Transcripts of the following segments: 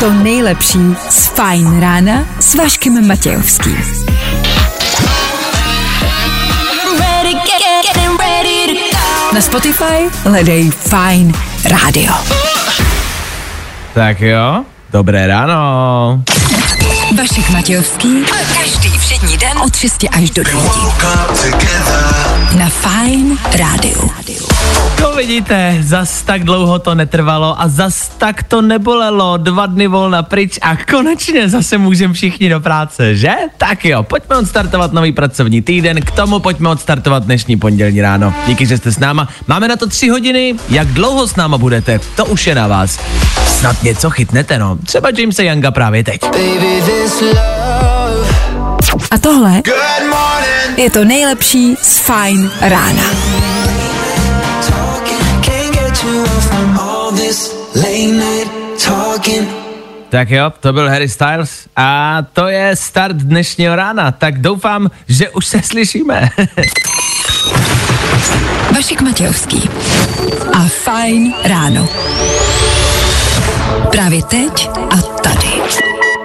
to nejlepší z Fajn rána s Vaškem Matějovským. Na Spotify hledej Fajn rádio. Tak jo, dobré ráno. Vašek Matějovský. Každý všední den od 6 až do 9. Na Fajn rádiu. No vidíte, zas tak dlouho to netrvalo a zas tak to nebolelo. Dva dny volna pryč a konečně zase můžeme všichni do práce, že? Tak jo, pojďme odstartovat nový pracovní týden, k tomu pojďme odstartovat dnešní pondělní ráno. Díky, že jste s náma. Máme na to tři hodiny, jak dlouho s náma budete, to už je na vás. Snad něco chytnete, no. Třeba Jamesa Younga právě teď. A tohle je to nejlepší z Fajn rána. Tak jo, to byl Harry Styles a to je start dnešního rána, tak doufám, že už se slyšíme. Vašek Matějovský a Fajn ráno. Právě teď a.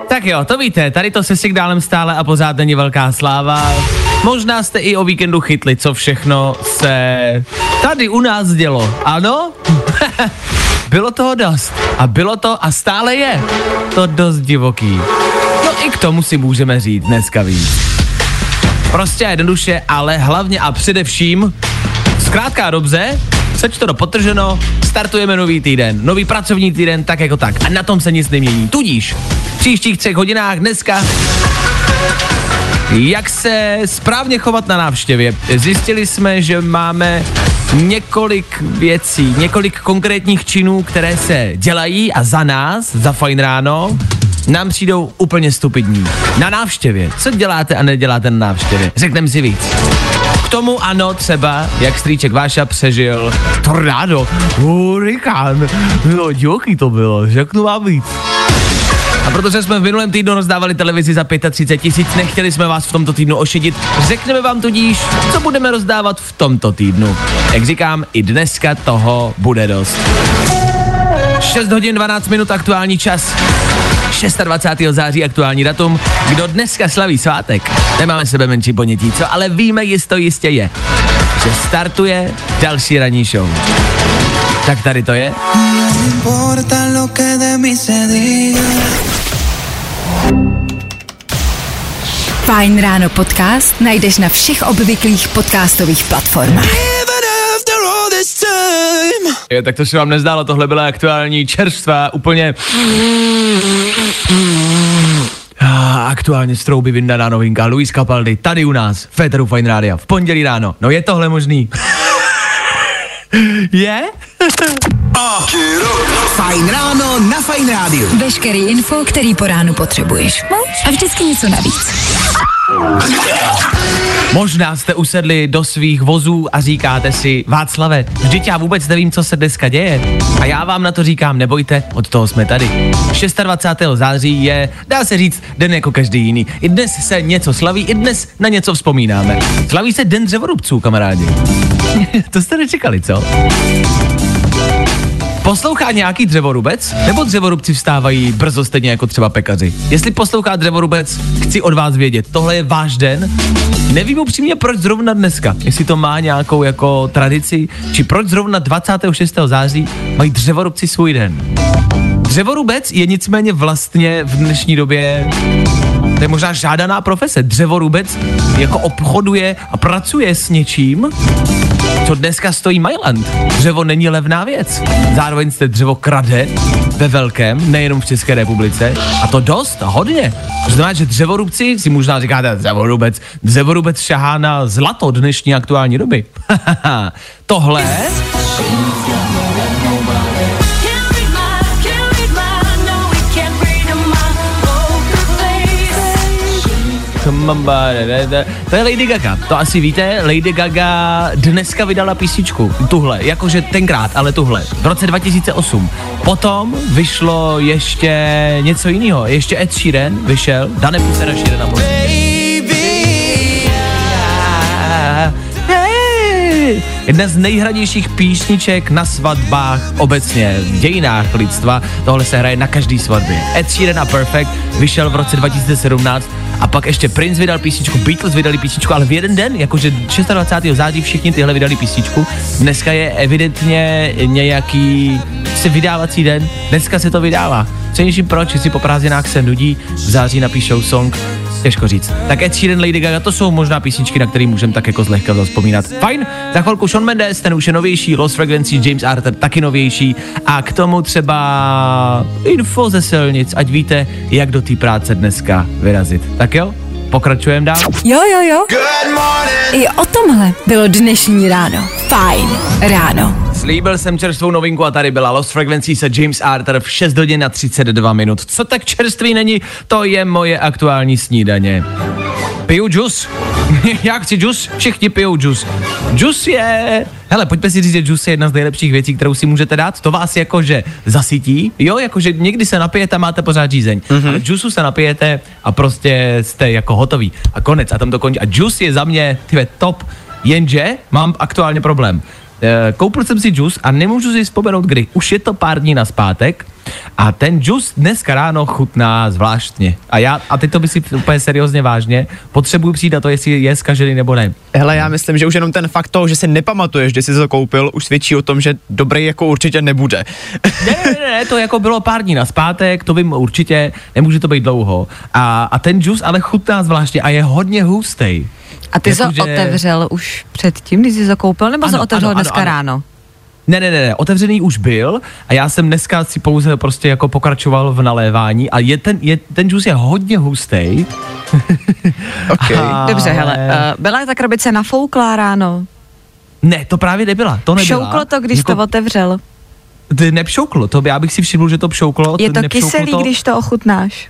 tak jo, to víte, tady to se signálem stále a pořád není velká sláva. Možná jste i o víkendu chytli, co všechno se tady u nás dělo. Ano? bylo toho dost. A bylo to a stále je to dost divoký. No i k tomu si můžeme říct dneska víc. Prostě a jednoduše, ale hlavně a především, zkrátka dobře, seč to do potrženo, startujeme nový týden, nový pracovní týden, tak jako tak. A na tom se nic nemění. Tudíž v příštích třech hodinách dneska jak se správně chovat na návštěvě. Zjistili jsme, že máme několik věcí, několik konkrétních činů, které se dělají a za nás, za fajn ráno, nám přijdou úplně stupidní. Na návštěvě. Co děláte a neděláte na návštěvě? Řekneme si víc. K tomu ano, třeba, jak strýček Váša přežil tornádo, hurikán, no divoký to bylo, řeknu vám víc. A protože jsme v minulém týdnu rozdávali televizi za 35 tisíc, nechtěli jsme vás v tomto týdnu ošidit, řekneme vám tudíž, co budeme rozdávat v tomto týdnu. Jak říkám, i dneska toho bude dost. 6 hodin 12 minut aktuální čas. 26. září aktuální datum. Kdo dneska slaví svátek? Nemáme sebe menší ponětí, co? Ale víme, jisto jistě je, že startuje další ranní show. Tak tady to je. Fajn ráno podcast najdeš na všech obvyklých podcastových platformách. Je, tak to se vám nezdálo, tohle byla aktuální čerstvá, úplně Ah, aktuálně z trouby vyndaná novinka Luis Capaldi tady u nás, Féteru Fine Rádia, v pondělí ráno. No je tohle možný? je? Fajn ráno na Fajn rádiu. Veškerý info, který po ránu potřebuješ. No, a vždycky něco navíc. Možná jste usedli do svých vozů a říkáte si, Václave, vždyť já vůbec nevím, co se dneska děje. A já vám na to říkám, nebojte, od toho jsme tady. 26. září je, dá se říct, den jako každý jiný. I dnes se něco slaví, i dnes na něco vzpomínáme. Slaví se Den dřevorubců, kamarádi. to jste nečekali, co? Poslouchá nějaký dřevorubec? Nebo dřevorubci vstávají brzo stejně jako třeba pekaři? Jestli poslouchá dřevorubec, chci od vás vědět. Tohle je váš den? Nevím upřímně, proč zrovna dneska. Jestli to má nějakou jako tradici, či proč zrovna 26. září mají dřevorubci svůj den. Dřevorubec je nicméně vlastně v dnešní době to je možná žádaná profese. Dřevorubec jako obchoduje a pracuje s něčím, co dneska stojí Mailand. Dřevo není levná věc. Zároveň se dřevo krade ve velkém, nejenom v České republice. A to dost hodně. To znamená, že dřevorubci si možná říkáte dřevorubec. Dřevorubec šahá na zlato dnešní aktuální doby. Tohle To je Lady Gaga, to asi víte, Lady Gaga dneska vydala písničku, tuhle, jakože tenkrát, ale tuhle, v roce 2008. Potom vyšlo ještě něco jiného, ještě Ed Sheeran vyšel, Dane Pusera Sheerana Jedna z nejhranějších písniček na svatbách obecně v dějinách lidstva. Tohle se hraje na každý svatbě. Ed Sheeran a Perfect vyšel v roce 2017 a pak ještě Prince vydal písničku, Beatles vydali písničku, ale v jeden den, jakože 26. září všichni tyhle vydali písničku. Dneska je evidentně nějaký se vydávací den, dneska se to vydává. Přemýšlím proč, jestli po prázdninách se nudí, v září napíšou song, těžko říct. Tak Ed Sheeran, Lady Gaga, to jsou možná písničky, na které můžeme tak jako zlehka zaspomínat. Fajn, za chvilku Sean Mendes, ten už je novější, Lost Frequency, James Arthur taky novější a k tomu třeba info ze silnic, ať víte, jak do té práce dneska vyrazit. Tak jo, pokračujeme dál. Jo, jo, jo. I o tomhle bylo dnešní ráno. Fajn ráno. Slíbil jsem čerstvou novinku a tady byla Lost Frequency se James Arthur v 6 hodin a 32 minut. Co tak čerstvý není, to je moje aktuální snídaně. Piju džus. Já chci džus, všichni pijou džus. Džus je... Hele, pojďme si říct, že džus je jedna z nejlepších věcí, kterou si můžete dát. To vás jakože zasytí, jo, jakože někdy se napijete a máte pořád žízeň. Mm-hmm. Ale džusu se napijete a prostě jste jako hotový. A konec, a tam to končí. A džus je za mě, tyve, top, jenže mám aktuálně problém. Eh, koupil jsem si džus a nemůžu si vzpomenout kdy. Už je to pár dní na zpátek a ten džus dneska ráno chutná zvláštně. A já, a teď to by si úplně seriózně vážně, potřebuji přijít na to, jestli je zkažený nebo ne. Hele, já myslím, že už jenom ten fakt toho, že si nepamatuješ, že jsi to koupil, už svědčí o tom, že dobrý jako určitě nebude. Ne, ne, ne, ne, to jako bylo pár dní na zpátek, to vím určitě, nemůže to být dlouho. A, a ten džus ale chutná zvláštně a je hodně hustý. A ty jsi ho otevřel už předtím, když jsi to koupil, nebo jsi Ano, ho otevřel ano, ano, dneska ano. ráno? Ne, ne, ne, ne, otevřený už byl a já jsem dneska si pouze prostě jako pokračoval v nalévání a je ten, je, ten džus je hodně hustý. Okay. A- Dobře, hele, uh, byla ta krabice nafouklá ráno? Ne, to právě nebyla, to nebyla. Šouklo to, když jako, to otevřel? To nepšouklo, to by, já bych si všiml, že to pšouklo. Je to kyselý, to. když to ochutnáš?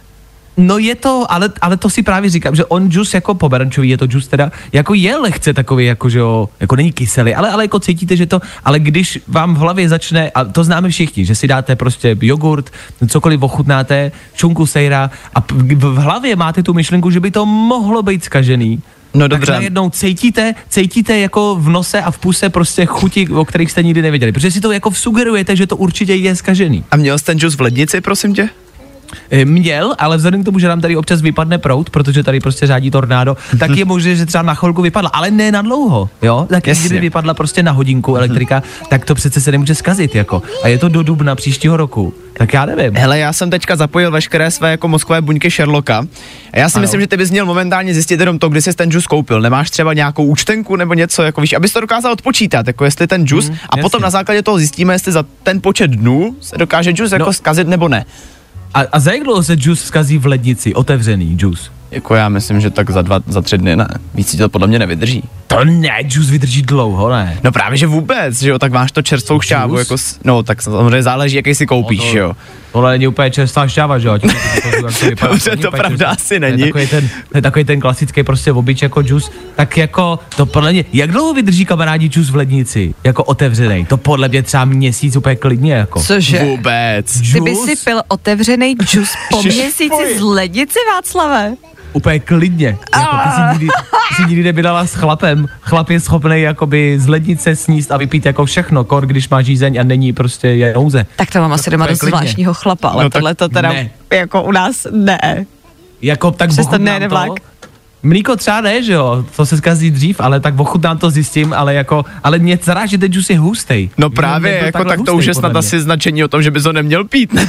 No je to, ale, ale to si právě říkám, že on džus jako pomerančový, je to džus teda, jako je lehce takový, jako že jo, jako není kyselý, ale, ale jako cítíte, že to, ale když vám v hlavě začne, a to známe všichni, že si dáte prostě jogurt, cokoliv ochutnáte, čunku sejra a v hlavě máte tu myšlenku, že by to mohlo být skažený, No tak dobře. najednou cítíte, cítíte jako v nose a v puse prostě chuti, o kterých jste nikdy nevěděli, protože si to jako sugerujete, že to určitě je skažený. A měl jsi ten džus v lednici, prosím tě? E, Měl, ale vzhledem k tomu, že nám tady občas vypadne prout, protože tady prostě řádí tornádo, tak je možné, že třeba na chvilku vypadla, ale ne na dlouho, jo? Tak Jasně. kdyby vypadla prostě na hodinku elektrika, tak to přece se nemůže zkazit, jako. A je to do dubna příštího roku. Tak já nevím. Hele, já jsem teďka zapojil veškeré své jako mozkové buňky Sherlocka. A já si Ano. myslím, že ty bys měl momentálně zjistit jenom to, kdy jsi ten džus koupil. Nemáš třeba nějakou účtenku nebo něco, jako víš, abys to dokázal odpočítat, jako jestli ten džus. Mm, a potom jasně. na základě toho zjistíme, jestli za ten počet dnů se dokáže džus jako No. zkazit nebo ne. A, a za jak dlouho se džus zkazí v lednici, otevřený džus? Jako já myslím, že tak za dva, za tři dny ne. Víc to podle mě nevydrží. To ne, džus vydrží dlouho, ne? No právě, že vůbec, že jo, tak máš to čerstvou šťávu, jako, no tak samozřejmě záleží, jaký si koupíš, No to- jo. Tohle není úplně čerstvá šťáva, že jo? To- to- to vypadá, Dobře, není to úplně pravda čerstvá. asi To je není. takový ten, to je takový ten klasický prostě obyč jako džus. Tak jako, to podle mě, jak dlouho vydrží kamarádi džus v lednici? Jako otevřený? To podle mě třeba měsíc úplně klidně jako. Cože? Vůbec. Ty by si pil otevřený džus po měsíci z lednici, Václave? Úplně klidně. Jako, ty, si nikdy, ty si nikdy nebydala s chlapem. Chlap je schopný jakoby z lednice sníst a vypít jako všechno, kor, když má žízeň a není prostě je nouze. Tak to mám asi doma dost zvláštního chlapa, ale No tohle to teda ne. jako u nás ne. Jako tak Přesto ochutnám nejede vlak. Mlíko třeba ne, že jo, to se zkazí dřív, ale tak ochutnám to zjistím, ale jako, ale mě zaráží, že ten džus je hustý. No právě, jako tak to už je snad asi značení o tom, že bys ho neměl pít. ne?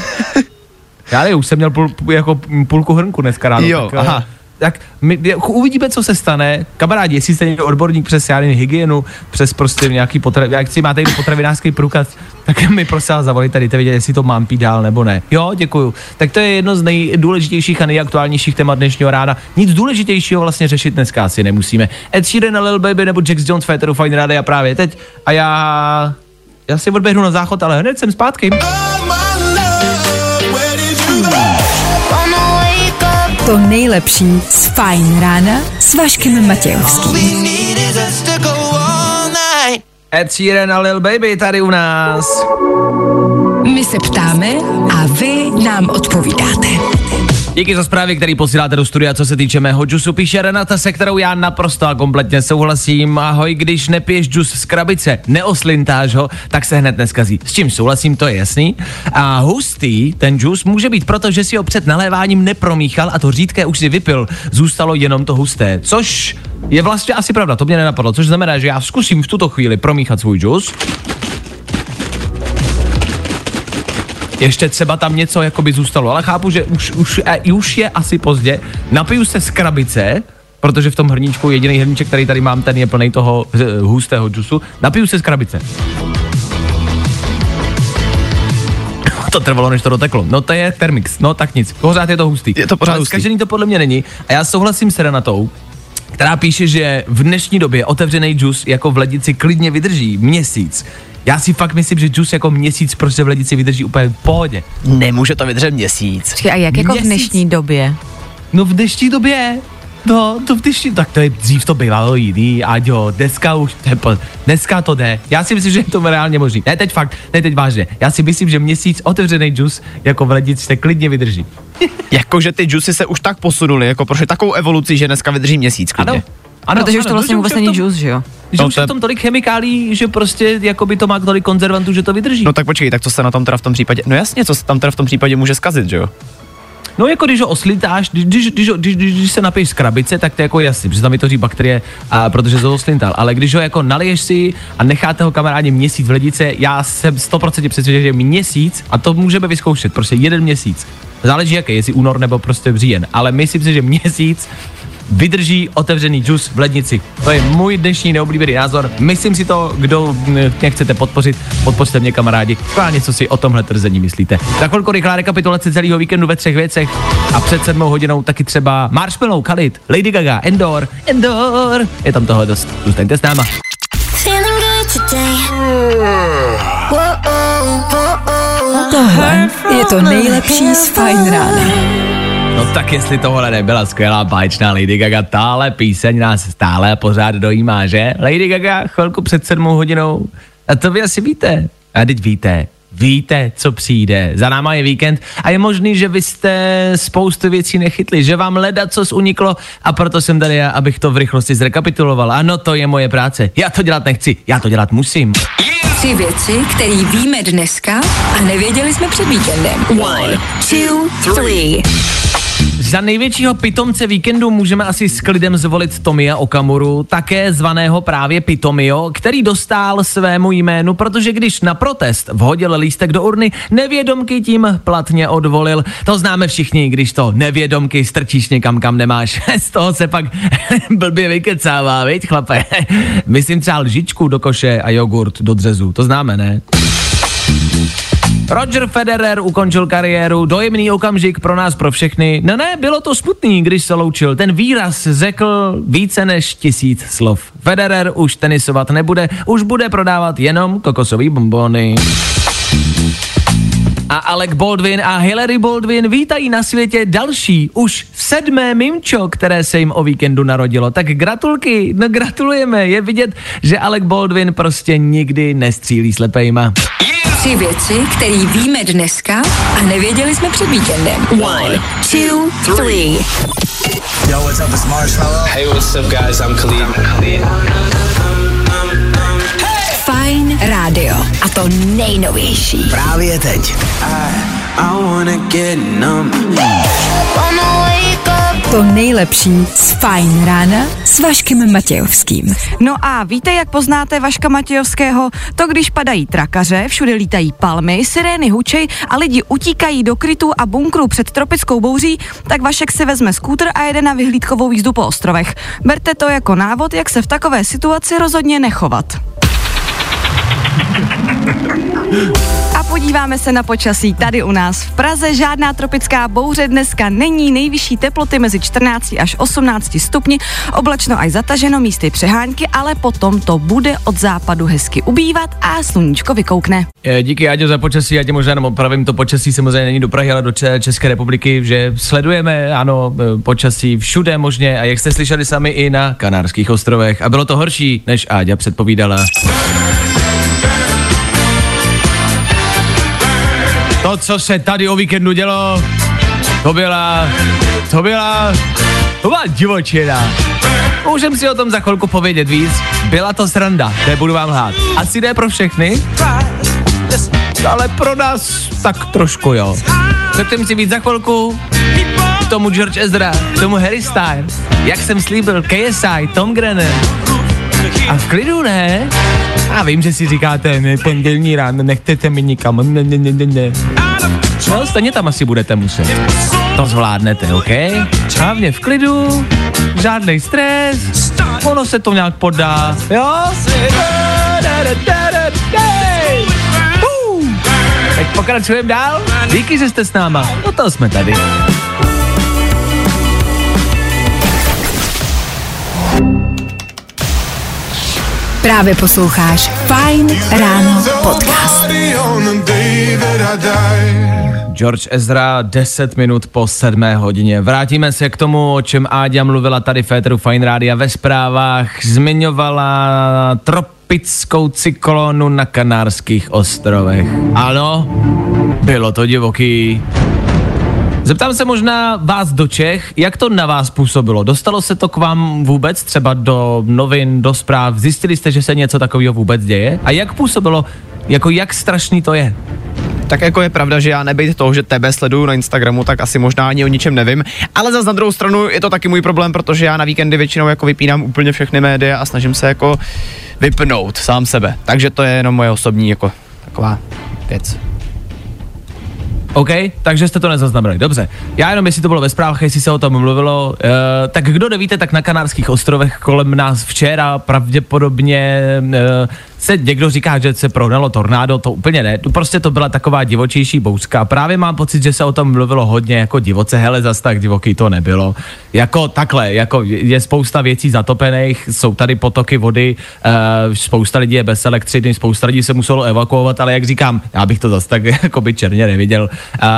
Já nevím, už jsem měl půl, půl, jako půlku hrnku dneska ráno. Jo, tak, eh, aha. Tak my, jako uvidíme, co se stane. Kamarádi, jestli jste někdo odborník přes já hygienu, přes prostě nějaký potrav, jak si máte potravinářský průkaz, tak mi prosím vás zavolejte, dejte vědět, jestli to mám pít dál nebo ne. Jo, děkuju. Tak to je jedno z nejdůležitějších a nejaktuálnějších témat dnešního rána. Nic důležitějšího vlastně řešit dneska asi nemusíme. Ed Sheeran Lil Baby nebo Jax Jones Féteru Fine Rádia právě teď. A já, já si odběhnu na záchod, ale hned jsem zpátky. To nejlepší z Fajn rána s Vaškem Matějovským. Ed Sheeran a Lil Baby tady u nás. My se ptáme a vy nám odpovídáte. Díky za zprávy, který posíláte do studia, co se týče mého džusu, píše Renata, se kterou já naprosto a kompletně souhlasím. Ahoj, když nepiješ džus z krabice, neoslintáš ho, tak se hned neskazí. S čím souhlasím, to je jasný. A hustý, ten džus může být proto, že si ho před naléváním nepromíchal a to řídké už si vypil, zůstalo jenom to husté, což je vlastně asi pravda, to mě nenapadlo, což znamená, že já zkusím v tuto chvíli promíchat svůj džus. Ještě třeba tam něco jakoby zůstalo, ale chápu, že už, už, e, už je asi pozdě. Napiju se z krabice, protože v tom hrníčku jediný hrníček, který tady mám, ten je plný toho eh, hustého džusu. Napiju se z krabice. To trvalo, než to doteklo. No to je Thermix, no tak nic. Pořád je to hustý. Je to pořád hustý. Zkažený to podle mě není. A já souhlasím s Renatou, která píše, že v dnešní době otevřený džus jako v lednici klidně vydrží měsíc. Já si fakt myslím, že džus jako měsíc prostě v lednici vydrží úplně v pohodě. Nemůže to vydržet měsíc. Počkej, a jak jako v Měsíc. dnešní době? No v dnešní době, no to v dnešní, tak to je, dřív to bývalo jiný, ať jo, dneska už, po- dneska to jde. Já si myslím, že je to reálně možný. Ne teď fakt, ne teď vážně. Já si myslím, že měsíc otevřený džus jako v lednici se klidně vydrží. Jakože ty džusy se už tak posunuly, jako prošly takovou evoluci, že dneska vydrží měsíc klidně. Ano. Ano, Protože už to ano, vlastně že vůbec je v není džus, že jo? Že No už to je je- v tom tolik chemikálí, že prostě jakoby to má tolik konzervantů, že to vydrží. No tak počkej, tak co se na tom teda v tom případě, no jasně, co se tam teda v tom případě může zkazit, že jo? No jako když ho oslintáš, když, když, když, když, když, když se napiješ z krabice, tak to je jako jasný, protože tam vytvoří bakterie, a protože to oslintal. Ale když ho jako naliješ si a necháte ho kamarádi měsíc v lednice, já jsem 100% přesvědčen, že měsíc, a to můžeme vyzkoušet, prostě jeden měsíc. Záleží jaký, jestli únor nebo prostě říjen, ale myslím si, že měsíc vydrží otevřený džus v lednici. To je můj dnešní neoblíbený názor. Myslím si to, kdo mě chcete podpořit, podpořte mě kamarádi. Schválně, co si o tomhle tvrzení myslíte. Za chvilku rychlá rekapitulace celého víkendu ve třech věcech a před sedmou hodinou taky třeba Marshmallow, Khalid, Lady Gaga, Endor, Endor. Je tam toho dost. Zůstaňte s náma. Tohle je to nejlepší z Fajn rána. No tak jestli tohle nebyla skvělá báječná Lady Gaga, tahle píseň nás stále pořád dojímá, že? Lady Gaga chvilku před sedmou hodinou. A to vy asi víte. A teď víte. Víte, co přijde. Za náma je víkend a je možný, že vy jste spoustu věcí nechytli, že vám leda co uniklo a proto jsem tady abych to v rychlosti zrekapituloval. Ano, to je moje práce. Já to dělat nechci, já to dělat musím. Tři věci, které víme dneska a nevěděli jsme před víkendem. One, two, three. Za největšího pitomce víkendu můžeme asi s klidem zvolit Tomia Okamuru, také zvaného právě Pitomio, který dostal svému jménu, protože když na protest vhodil lístek do urny, nevědomky tím platně odvolil. To známe všichni, když to nevědomky strčíš někam, kam nemáš. Z toho se pak blbě vykecává, viď chlape? Myslím třeba lžičku do koše a jogurt do dřezu, to známe, ne? Roger Federer ukončil kariéru, dojemný okamžik pro nás, pro všechny. No ne, bylo to smutný, když se loučil. Ten výraz řekl více než tisíc slov. Federer už tenisovat nebude, už bude prodávat jenom kokosový bombony. A Alec Baldwin a Hillary Baldwin vítají na světě další, už sedmé mimčo, které se jim o víkendu narodilo. Tak gratulky, no gratulujeme. Je vidět, že Alec Baldwin prostě nikdy nestřílí slepejma. Tři věci, které víme dneska a nevěděli jsme před víkendem. One, two, three. Yo, what's up, it's Marshmallow. Hey, what's up, guys? I'm Khalid. Fajn rádio. A to nejnovější. Právě teď. I wanna get numb. To nejlepší z Fajn rána s Vaškem Matějovským. No a víte, jak poznáte Vaška Matějovského? To, když padají trakaře, všude lítají palmy, sirény hučej a lidi utíkají do krytů a bunkrů před tropickou bouří, tak Vašek si vezme skútr a jede na vyhlídkovou jízdu po ostrovech. Berte to jako návod, jak se v takové situaci rozhodně nechovat. A podíváme se na počasí tady u nás v Praze. Žádná tropická bouře dneska není. Nejvyšší teploty mezi 14 až 18 stupni. Oblačno až zataženo místy přehánky, ale potom to bude od západu hezky ubývat a sluníčko vykoukne. Eh, Díky, Áďo, za počasí. Já tě možná jenom opravím, to počasí samozřejmě není do Prahy, ale do Če- České republiky, že sledujeme, ano, eh, počasí všude možně a jak jste slyšeli sami i na Kanárských ostrovech. A bylo to horší, než Áďa předpovídala. Co se tady o víkendu dělo, To byla, to byla, to byla divočina. Můžem si o tom za chvilku povědět víc. Byla to sranda, nebudu vám lhát. Asi ne pro všechny, ale pro nás tak trošku jo. Řekněme si víc za chvilku. K tomu George Ezra, k tomu Harry Styles, jak jsem slíbil, KSI, Tom Grennan. A v klidu ne? A vím, že si říkáte, ne, pondělní ráno, nechcete mi nikam, ne, ne, ne, ne, ne. No, stejně tam asi budete muset. To zvládnete, OK? Hlavně v klidu, žádný stres, ono se to nějak podá, jo? Uh. Teď pokračujeme dál. Díky, že jste s náma. No to jsme tady. Právě posloucháš Fine Ráno podcast. George Ezra, 10 minut po 7 hodině. Vrátíme se k tomu, o čem Áďa mluvila tady v Féteru Fine Rádia ve zprávách. Zmiňovala tropickou cyklonu na Kanárských ostrovech. Ano, bylo to divoký. Zeptám se možná vás do Čech, jak to na vás působilo? Dostalo se to k vám vůbec třeba do novin, do zpráv? Zjistili jste, že se něco takového vůbec děje? A jak působilo, jako jak strašný to je? Tak jako je pravda, že já nebejt toho, že tebe sleduju na Instagramu, tak asi možná ani o ničem nevím. Ale zase na druhou stranu je to taky můj problém, protože já na víkendy většinou jako vypínám úplně všechny média a snažím se jako vypnout sám sebe. Takže to je jenom moje osobní jako taková věc. OK, takže jste to nezaznamenali. Dobře. Já jenom, jestli to bylo ve zprávách, jestli se o tom mluvilo, uh, tak kdo nevíte, tak na Kanárských ostrovech kolem nás včera pravděpodobně uh, se někdo říká, že se prohnalo tornádo, to úplně ne. Prostě to byla taková divočejší bouřka. Právě mám pocit, že se o tom mluvilo hodně jako divoce, hele, zas tak divoký to nebylo. Jako takhle, jako je spousta věcí zatopených, jsou tady potoky vody, uh, spousta lidí je bez elektřiny, spousta lidí se muselo evakuovat, ale jak říkám, já bych to zase tak jako by černě neviděl. Uh,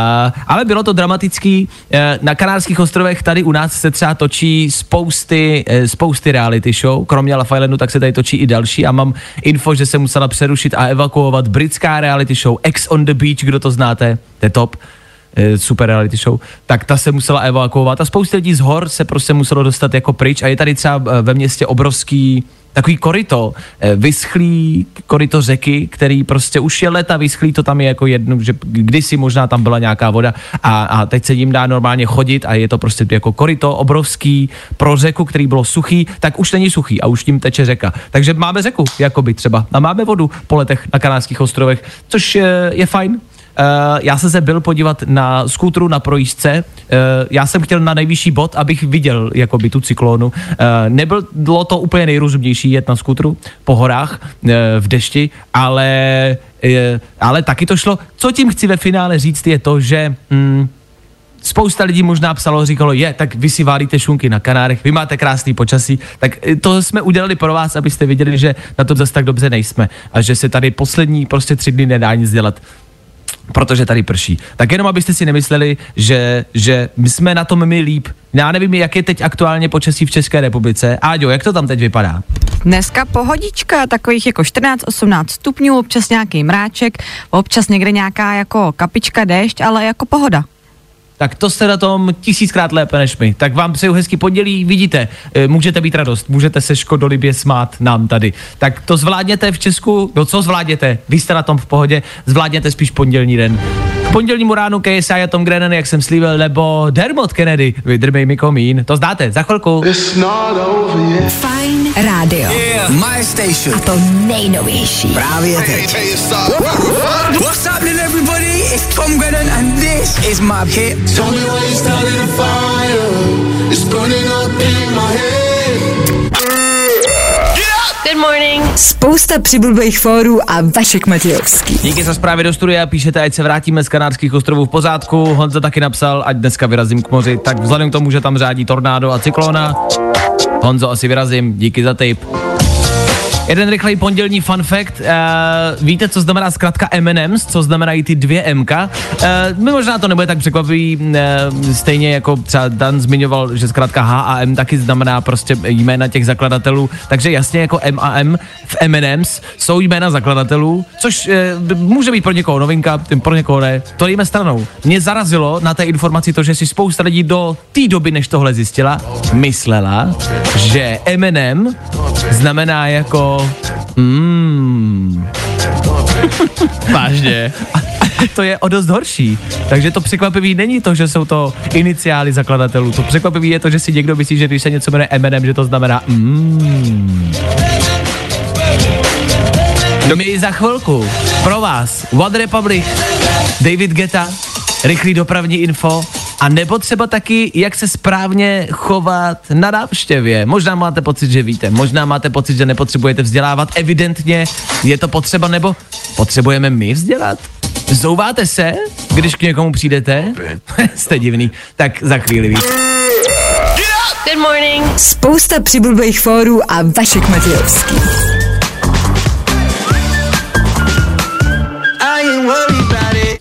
ale bylo to dramatický. Uh, na Kanárských ostrovech tady u nás se třeba točí spousty, uh, spousty reality show, kromě Love Islandu, tak se tady točí i další a mám info, že se musela přerušit a evakuovat britská reality show Ex on the Beach, kdo to znáte, to je top eh, super reality show, tak ta se musela evakuovat a spousta lidí z hor se prostě muselo dostat jako pryč. A je tady třeba eh, ve městě obrovský takový korito, eh, vyschlý korito řeky, který prostě už je leta vyschlý, to tam je jako jedno, že kdysi možná tam byla nějaká voda a, a teď se jim dá normálně chodit a je to prostě jako korito obrovský pro řeku, který bylo suchý, tak už není suchý a už tím teče řeka. Takže máme řeku, jakoby třeba, a máme vodu po letech na Kanárských ostrovech, což je, je fajn, já jsem se byl podívat na skútru na projížďce. Uh, já jsem chtěl na nejvyšší bod, abych viděl jakoby tu cyklónu. Uh, nebylo to úplně nejrozumnější jet na skútru po horách v dešti, ale, ale taky to šlo. Co tím chci ve finále říct je to, že... Mm, Spousta lidí možná psalo, říkalo, je, tak vy si válíte šunky na Kanárech, vy máte krásný počasí, tak eh, to jsme udělali pro vás, abyste viděli, že na to zase tak dobře nejsme a že se tady poslední prostě tři dny nedá nic dělat protože tady prší. Tak jenom abyste si nemysleli, že, že my jsme na tom my líp. Já nevím, jak je teď aktuálně počasí v České republice. Áďo, jak to tam teď vypadá? Dneska pohodička, takových jako 14-18 stupňů, občas nějaký mráček, občas někde nějaká jako kapička déšť, ale jako pohoda. Tak to jste na tom tisíckrát lépe než my. Tak vám přeju hezký pondělí, vidíte, eh, můžete být radost, můžete se škodolibě smát nám tady. Tak to zvládněte v Česku, no co zvládněte, vy jste na tom v pohodě, zvládněte spíš pondělní den. K pondělnímu ránu KSI a Tom Grennan, jak jsem slíbil, nebo Dermot Kennedy, vydrbej mi komín, to zdáte, za chvilku. Fine Radio. My station. A to nejnovější. Právě teď. What's happening everybody? It's Tom Grennan and this is my hit. Tell me why you started a fire. It's burning up in my head. Good morning. Spousta přibulbých fórů a Vašek Matějovský. Díky za zprávy do studia, píšete, ať se vrátíme z Kanárských ostrovů v pořádku. Honza taky napsal, ať dneska vyrazím k moři, tak vzhledem k tomu, že tam řádí tornádo a cyklona, Honzo, asi vyrazím, díky za tip. Jeden rychlej pondělní fun fact. Uh, víte, co znamená zkrátka M&M's, co znamenají ty dvě MK? Uh, možná to nebude tak překvapivý, uh, stejně jako třeba Dan zmiňoval, že zkrátka H a M taky znamená prostě jména těch zakladatelů, takže jasně jako M a M v M&M's jsou jména zakladatelů, což uh, může být pro někoho novinka, pro někoho ne. To jíme stranou. Mě zarazilo na té informaci to, že si spousta lidí do té doby, než tohle zjistila, myslela, že M&M znamená jako mm, Vážně. to je o dost horší. Takže to překvapivý není to, že jsou to iniciály zakladatelů. To překvapivý je to, že si někdo myslí, že když se něco jmenuje M&M, že to znamená mm. No my za chvilku pro vás One Republic, David Geta, rychlý dopravní info a nebo třeba taky, jak se správně chovat na návštěvě. Možná máte pocit, že víte, možná máte pocit, že nepotřebujete vzdělávat. Evidentně je to potřeba, nebo potřebujeme my vzdělat? Zouváte se, když k někomu přijdete? Jste divný. Tak za chvíli víc. Good morning. Spousta přibulbých fórů a Vašek Matějovský.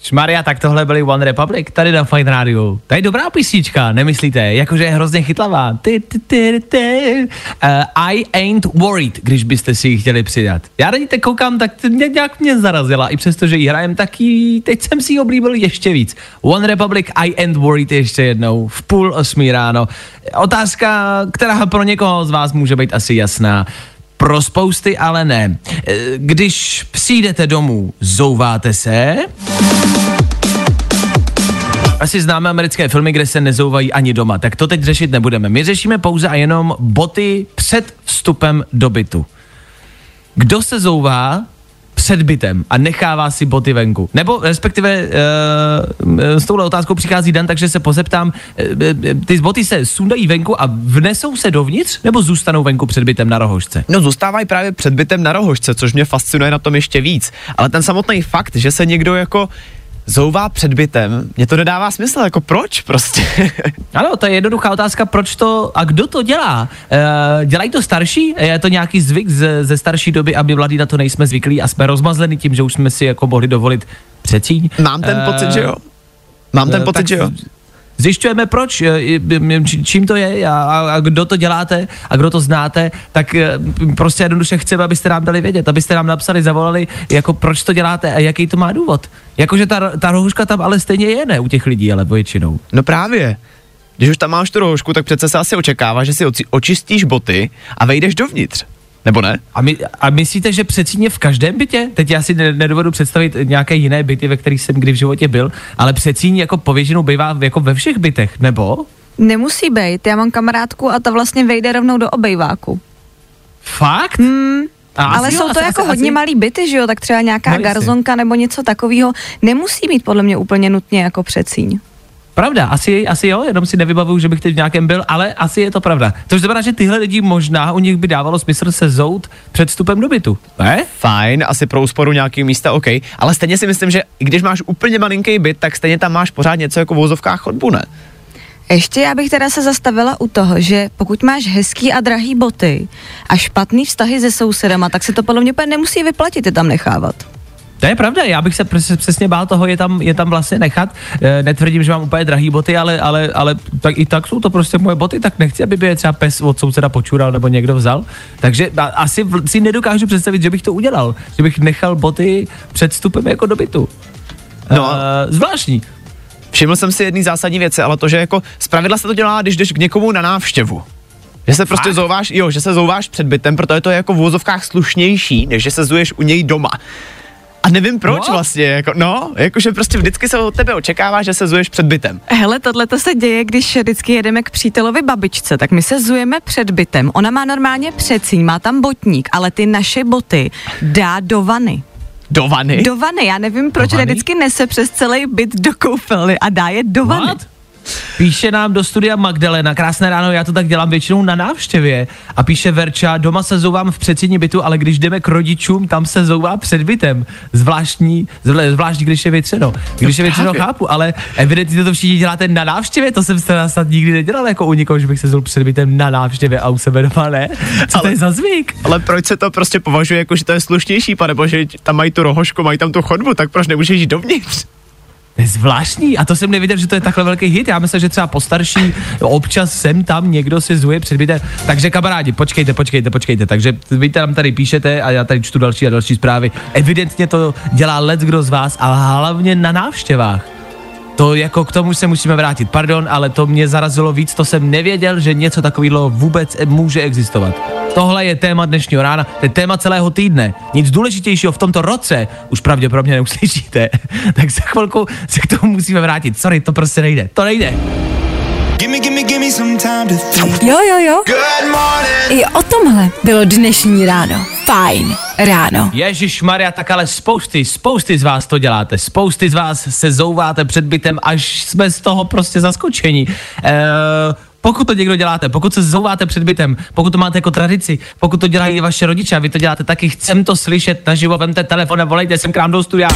Šmaria, tak tohle byly One Republic tady na Fine Radio. To je dobrá písnička, nemyslíte? Jakože je hrozně chytlavá. Ty, ty, ty, ty. Uh, I ain't worried, když byste si ji chtěli přidat. Já na ní teď koukám, tak mě, nějak mě zarazila, i přesto, že ji hrajem, tak ji, teď jsem si ji oblíbil ještě víc. One Republic, I ain't worried ještě jednou, v půl osmí ráno. Otázka, která pro někoho z vás může být asi jasná. Pro spousty ale ne. Eh, Když přijdete domů, zouváte se? Asi známe americké filmy, kde se nezouvají ani doma, tak to teď řešit nebudeme. My řešíme pouze a jenom boty před vstupem do bytu. Kdo se zouvá před bytem a nechává si boty venku? Nebo respektive uh, s touhle otázkou přichází Dan, takže se pozeptám, uh, ty boty se sundají venku a vnesou se dovnitř, nebo zůstanou venku před bytem na rohožce? No zůstávají právě před bytem na rohožce, což mě fascinuje na tom ještě víc. Ale ten samotný fakt, že se někdo jako zouvá před bytem, mě to nedává smysl, jako proč prostě? Ano, to je jednoduchá otázka, proč to a kdo to dělá? E, dělají to starší? Je to nějaký zvyk ze, ze starší doby, aby mladí na to nejsme zvyklí a jsme rozmazleni tím, že už jsme si jako mohli dovolit přecíň? Mám ten Eh, pocit, že jo. Mám ten eh, pocit, tak že jo. Zjišťujeme proč, čím to je a, a, kdo to děláte a kdo to znáte, tak eh, prostě jednoduše chceme, abyste nám dali vědět, abyste nám napsali, zavolali, jako proč to děláte a jaký to má důvod. Jakože ta, ta rohuška tam ale stejně je, ne u těch lidí, ale většinou. No právě. Když už tam máš tu rohožku, tak přece se asi očekává, že si očistíš boty a vejdeš dovnitř. Nebo ne? A, my, a myslíte, že přecíně v každém bytě? Teď já si ne, nedovedu představit nějaké jiné byty, ve kterých jsem kdy v životě byl, ale přecíň jako povětšinou bývá jako ve všech bytech, nebo? Nemusí být. Já mám kamarádku a ta vlastně vejde rovnou do obejváku. Fakt? Hmm. A Ale asi jo, jsou to asi- jako asi- hodně asi- malý byty, že jo, tak třeba nějaká No, garzonka nebo něco takového nemusí mít podle mě úplně nutně jako přecíň. Pravda, asi, asi jo, jenom si nevybavuju, že bych teď v nějakém byl, ale asi je to pravda. To znamená, že tyhle lidi možná u nich by dávalo smysl se zout před vstupem do bytu. Ne? Fajn, asi pro úsporu nějaký místa, OK. Ale stejně si myslím, že i když máš úplně malinký byt, tak stejně tam máš pořád něco jako v vozovkách chodbu, ne? Ještě já bych teda se zastavila u toho, že pokud máš hezký a drahý boty a špatný vztahy se sousedama, tak se to podle mě úplně nemusí vyplatit je tam nechávat. To je pravda, já bych se přes, přesně bál toho je tam, je tam vlastně nechat. E, netvrdím, že mám úplně drahý boty, ale, ale, ale tak i tak jsou to prostě moje boty, tak nechci, aby by je třeba pes od souseda počural nebo někdo vzal. Takže asi si nedokážu představit, že bych to udělal, že bych nechal boty před vstupem jako do bytu. No. E, zvláštní. Všiml jsem si jedný zásadní věci, ale to, že jako zpravidla se to dělá, když jdeš k někomu na návštěvu. Že se prostě Fakt? zouváš, jo, že se zouváš před bytem, protože to je jako v vozovkách slušnější, než že se zuješ u něj doma. A nevím proč What? vlastně, jako, no, jakože prostě vždycky se od tebe očekává, že se zuješ před bytem. Hele, tohle to se děje, když vždycky jedeme k přítelovi babičce, tak my se zujeme před bytem. Ona má normálně přecíň, má tam botník, ale ty naše boty dá do vany. Do vany? Do vany, já nevím, proč ne vždycky nese přes celý byt do koupelny a dá je do vany. What? Píše nám do studia Magdalena, krásné ráno, já to tak dělám většinou na návštěvě. A píše Verča, doma se zouvám v předsední bytu, ale když jdeme k rodičům, tam se zouvá před bytem. Zvláštní, zvlá- zvlášť když je větřeno. Když je větřeno, právě. chápu, ale evidentně to všichni děláte na návštěvě, to jsem se snad nikdy nedělal jako u nikoho, že bych se zoul před bytem na návštěvě a u sebe doma ne. Co to Ale- je za zvyk? Ale proč se to prostě považuje jako, že to je slušnější, pane bože, tam mají tu rohošku, mají tam tu chodbu, tak proč nemůžeš jít dovnitř? To je zvláštní a to jsem neviděl, že to je takhle velký hit. Já myslím, že třeba postarší občas sem tam někdo si zuje před bytem. Takže kamarádi, počkejte, počkejte, počkejte. Takže vy tam tady píšete a já tady čtu další a další zprávy. Evidentně to dělá let kdo z vás, ale hlavně na návštěvách. To jako k tomu se musíme vrátit. Pardon, ale to mě zarazilo víc, to jsem nevěděl, že něco takového vůbec může existovat. Tohle je téma dnešního rána, to je téma celého týdne. Nic důležitějšího v tomto roce už pravděpodobně neuslyšíte. tak za chvilku se k tomu musíme vrátit. Sorry, to prostě nejde. To nejde. Jo, jo, jo. Good morning. I o tomhle bylo dnešní ráno. Fajn ráno. Ježíš Maria, tak ale spousty, spousty z vás to děláte. Spousty z vás se zouváte před bytem, až jsme z toho prostě zaskočení. Eee, pokud to někdo děláte, pokud se zouváte před bytem, pokud to máte jako tradici, pokud to dělají vaše rodiče a vy to děláte taky, chcem to slyšet naživo, vemte telefon a volejte sem k nám do studia.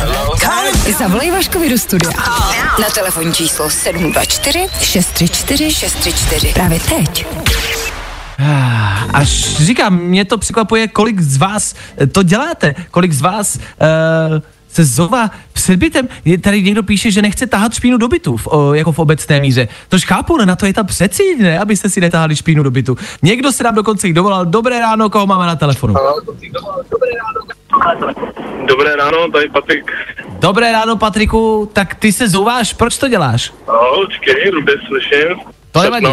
Zavolej Vaškovi do studia. Na telefonní číslo 724 634 634. Právě teď. Až říkám, mě to překvapuje, kolik z vás eh, to děláte, kolik z vás uh, se zová před bytem. Tady někdo píše, že nechce tahat špínu do bytu, v, o, jako v obecné míře. Tož chápu, no na to je ta přeci, ne, abyste si netahali špínu do bytu. Někdo se nám dokonce i dovolal. Dobré ráno, koho máme na telefonu? Dobré ráno, tady Patrik. Dobré ráno, Patriku. Tak ty se zouváš, proč to děláš? No, počkej, blbě slyším. To nevadí.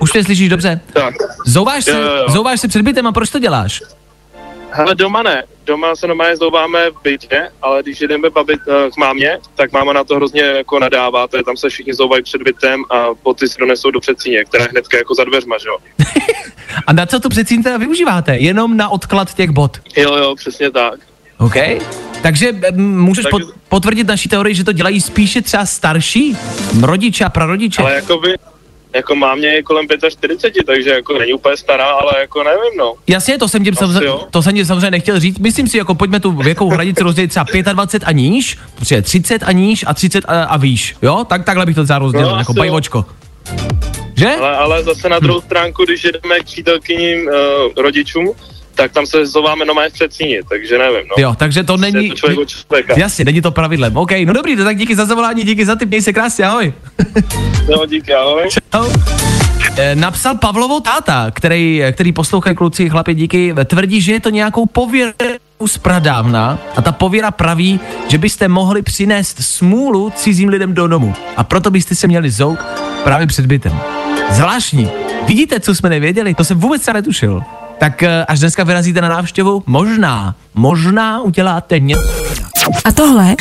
Už mě slyšíš dobře? Tak. Zouváš se, zouváš se před bytem a proč to děláš? Hele, doma ne. Doma se normálně zouváme v bytě, ale když jdeme babit eh, k mámě, tak máma na to hrozně jako nadává, to je, tam se všichni zouvají před bytem a boty si donesou do předsíně, která je hnedka jako za dveřma, že jo? A na co to předsím teda využíváte? Jenom na odklad těch bod. Jo, jo, přesně tak. OK? Takže m, můžeš Takže- pot, potvrdit naší teorii, že to dělají spíše třeba starší rodiče a prarodiče. Ale jako by, jako mámě je kolem 45, takže jako není úplně stará, ale jako nevím, no. Jasně, to jsem tím Asi samozřejmě, to jsem tím samozřejmě nechtěl říct. Myslím si, jako pojďme tu věkovou hranici rozdělit třeba 25 a níž, prostě 30 a níž a 30 a, a výš, jo? Tak takhle bych to třeba rozdělil, No, jako bajvočko. Že? Ale, ale zase na druhou stránku, když jdeme k přítelkyním uh, rodičům, tak tam se zováme normálně v předsíni, takže nevím, no. Jo, takže to není... Je to člověk od člověka. Jasně, není to pravidlem. OK, no dobrý, no tak díky za zavolání, díky za tip, měj se krásně, ahoj. Jo, díky, ahoj. Čau. Eh, Napsal Pavlovo táta, který, který poslouchají kluci, chlapi, díky, tvrdí, že je to nějakou pověrou z pradávna a ta pověra praví, že byste mohli přinést smůlu cizím lidem do domu a proto byste se měli zouk právě před bytem. Zvláštní. Vidíte, co jsme nevěděli? To jsem vůbec se netušil. Tak eh, až dneska vyrazíte na návštěvu, možná, možná uděláte něco. A tohle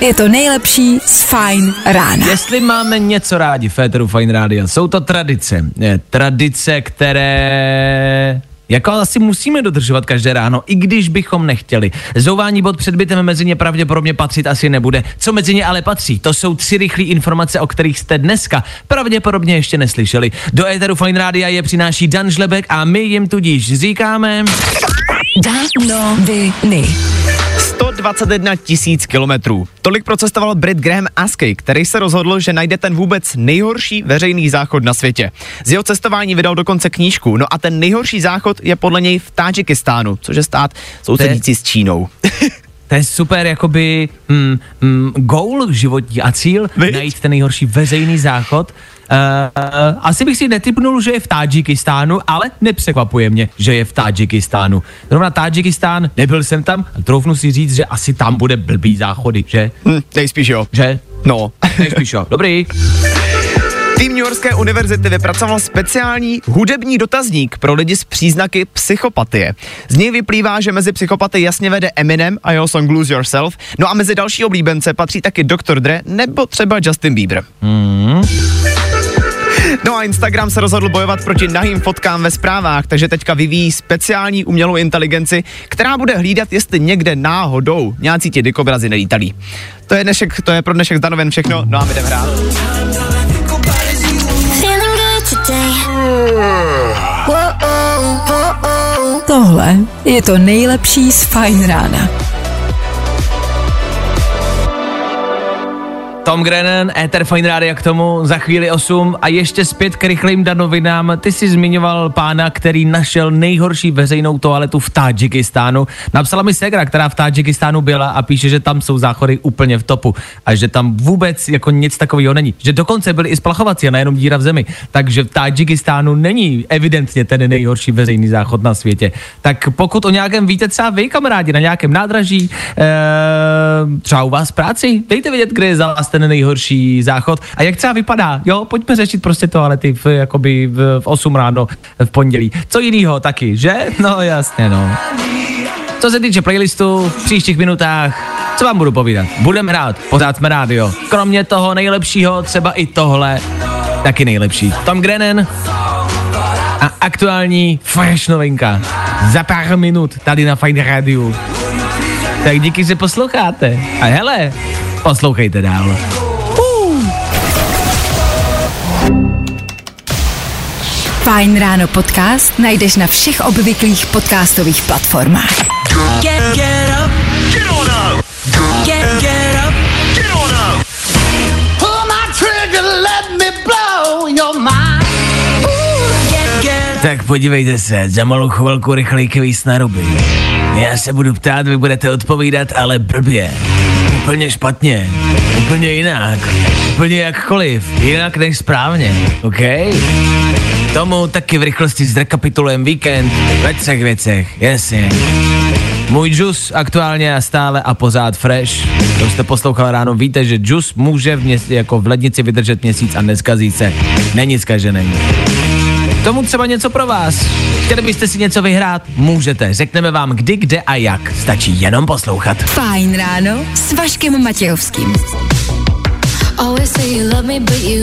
je to nejlepší z Fajn rána. Jestli máme něco rádi v Féteru Fine Radio, jsou to tradice. Eh, Tradice, které jako asi musíme dodržovat každé ráno, i když bychom nechtěli. Zouvání bod před bytem mezi ně pravděpodobně patřit asi nebude. Co mezi ně ale patří? To jsou tři rychlé informace, o kterých jste dneska pravděpodobně ještě neslyšeli. Do éteru Fine Rádia je přináší Dan Žlebek a my jim tudíž říkáme... Danoviny. 121 tisíc kilometrů. Tolik procestoval Brit Graham Askey, který se rozhodl, že najde ten vůbec nejhorší veřejný záchod na světě. Z jeho cestování vydal dokonce knížku, no a ten nejhorší záchod je podle něj v Tádžikistánu, což je stát sousedící s Čínou. To je super, jakoby mm, mm, goal životní a cíl, Viď? najít ten nejhorší veřejný záchod. Uh, asi bych si netypnul, že je v Tádžikistánu, ale nepřekvapuje mě, že je v Tádžikistánu. Zrovna Tádžikistán, nebyl jsem tam, ale troufnu si říct, že asi tam bude blbý záchody, že? Hm, nejspíš jo. Že? No. Nejspíš jo. Dobrý. Tým New Yorkské univerzity vypracoval speciální hudební dotazník pro lidi s příznaky psychopatie. Z něj vyplývá, že mezi psychopaty jasně vede Eminem a jeho song Lose Yourself, no a mezi další oblíbence patří taky Dr. Dre nebo třeba Justin Bieber. No a Instagram se rozhodl bojovat proti nahým fotkám ve zprávách, takže teďka vyvíjí speciální umělou inteligenci, která bude hlídat, jestli někde náhodou nějací ti dikobrazy nelítalí. To je, dnešek, to je pro dnešek zdanoven všechno, no a my jdeme hrát. Tohle je to nejlepší z Fine Rána. Tom Grennan, Ether Fine Radio k tomu, za chvíli 8 a ještě zpět k rychlým danovinám. Ty jsi zmiňoval pána, který našel nejhorší veřejnou toaletu v Tadžikistánu. Napsala mi Segra, která v Tadžikistánu byla a píše, že tam jsou záchody úplně v topu a že tam vůbec jako nic takového není. Že dokonce byly i splachovací a nejenom díra v zemi. Takže v Tadžikistánu není evidentně ten nejhorší veřejný záchod na světě. Tak pokud o nějakém víte třeba vy, kamarádi, na nějakém nádraží, eh, třeba u vás v práci, dejte vědět, kde je za vás ten nejhorší záchod a jak třeba vypadá. Jo, pojďme řešit prostě toalety v, jakoby v, v 8 ráno v pondělí. Co jinýho taky, že? No jasně, no. Co se týče playlistu, v příštích minutách, co vám budu povídat? Budeme hrát, pořád jsme rádio. Kromě toho nejlepšího, třeba i tohle, taky nejlepší. Tom Grennan a aktuální fresh novinka. Za pár minut tady na Fine Radio. Tak díky, že posloucháte. A hele, poslouchejte dál. Fajn ráno podcast najdeš na všech obvyklých podcastových platformách. Get, get up. Get on up. Get, get up. Get on up. Pull my trigger, let me blow your mind. Ooh, get, get Tak podívejte se, za malou chvilku rychlej kvíz na ruby. Já se budu ptát, vy budete odpovídat, ale blbě. Úplně špatně. Úplně jinak. Úplně jakkoliv. Jinak než správně. OK? Tomu taky v rychlosti zrekapitulujeme víkend ve třech věcech. Jasně. Můj džus aktuálně a stále a pořád fresh. To jste poslouchal ráno, víte, že džus může v, měs- jako v lednici vydržet měsíc a neskazí se. Není zkažený. Tomu třeba něco pro vás. Chtěli byste si něco vyhrát? Můžete. Řekneme vám kdy, kde a jak. Stačí jenom poslouchat. Fajn ráno s Vaškem Matějovským. Always say you love me, but you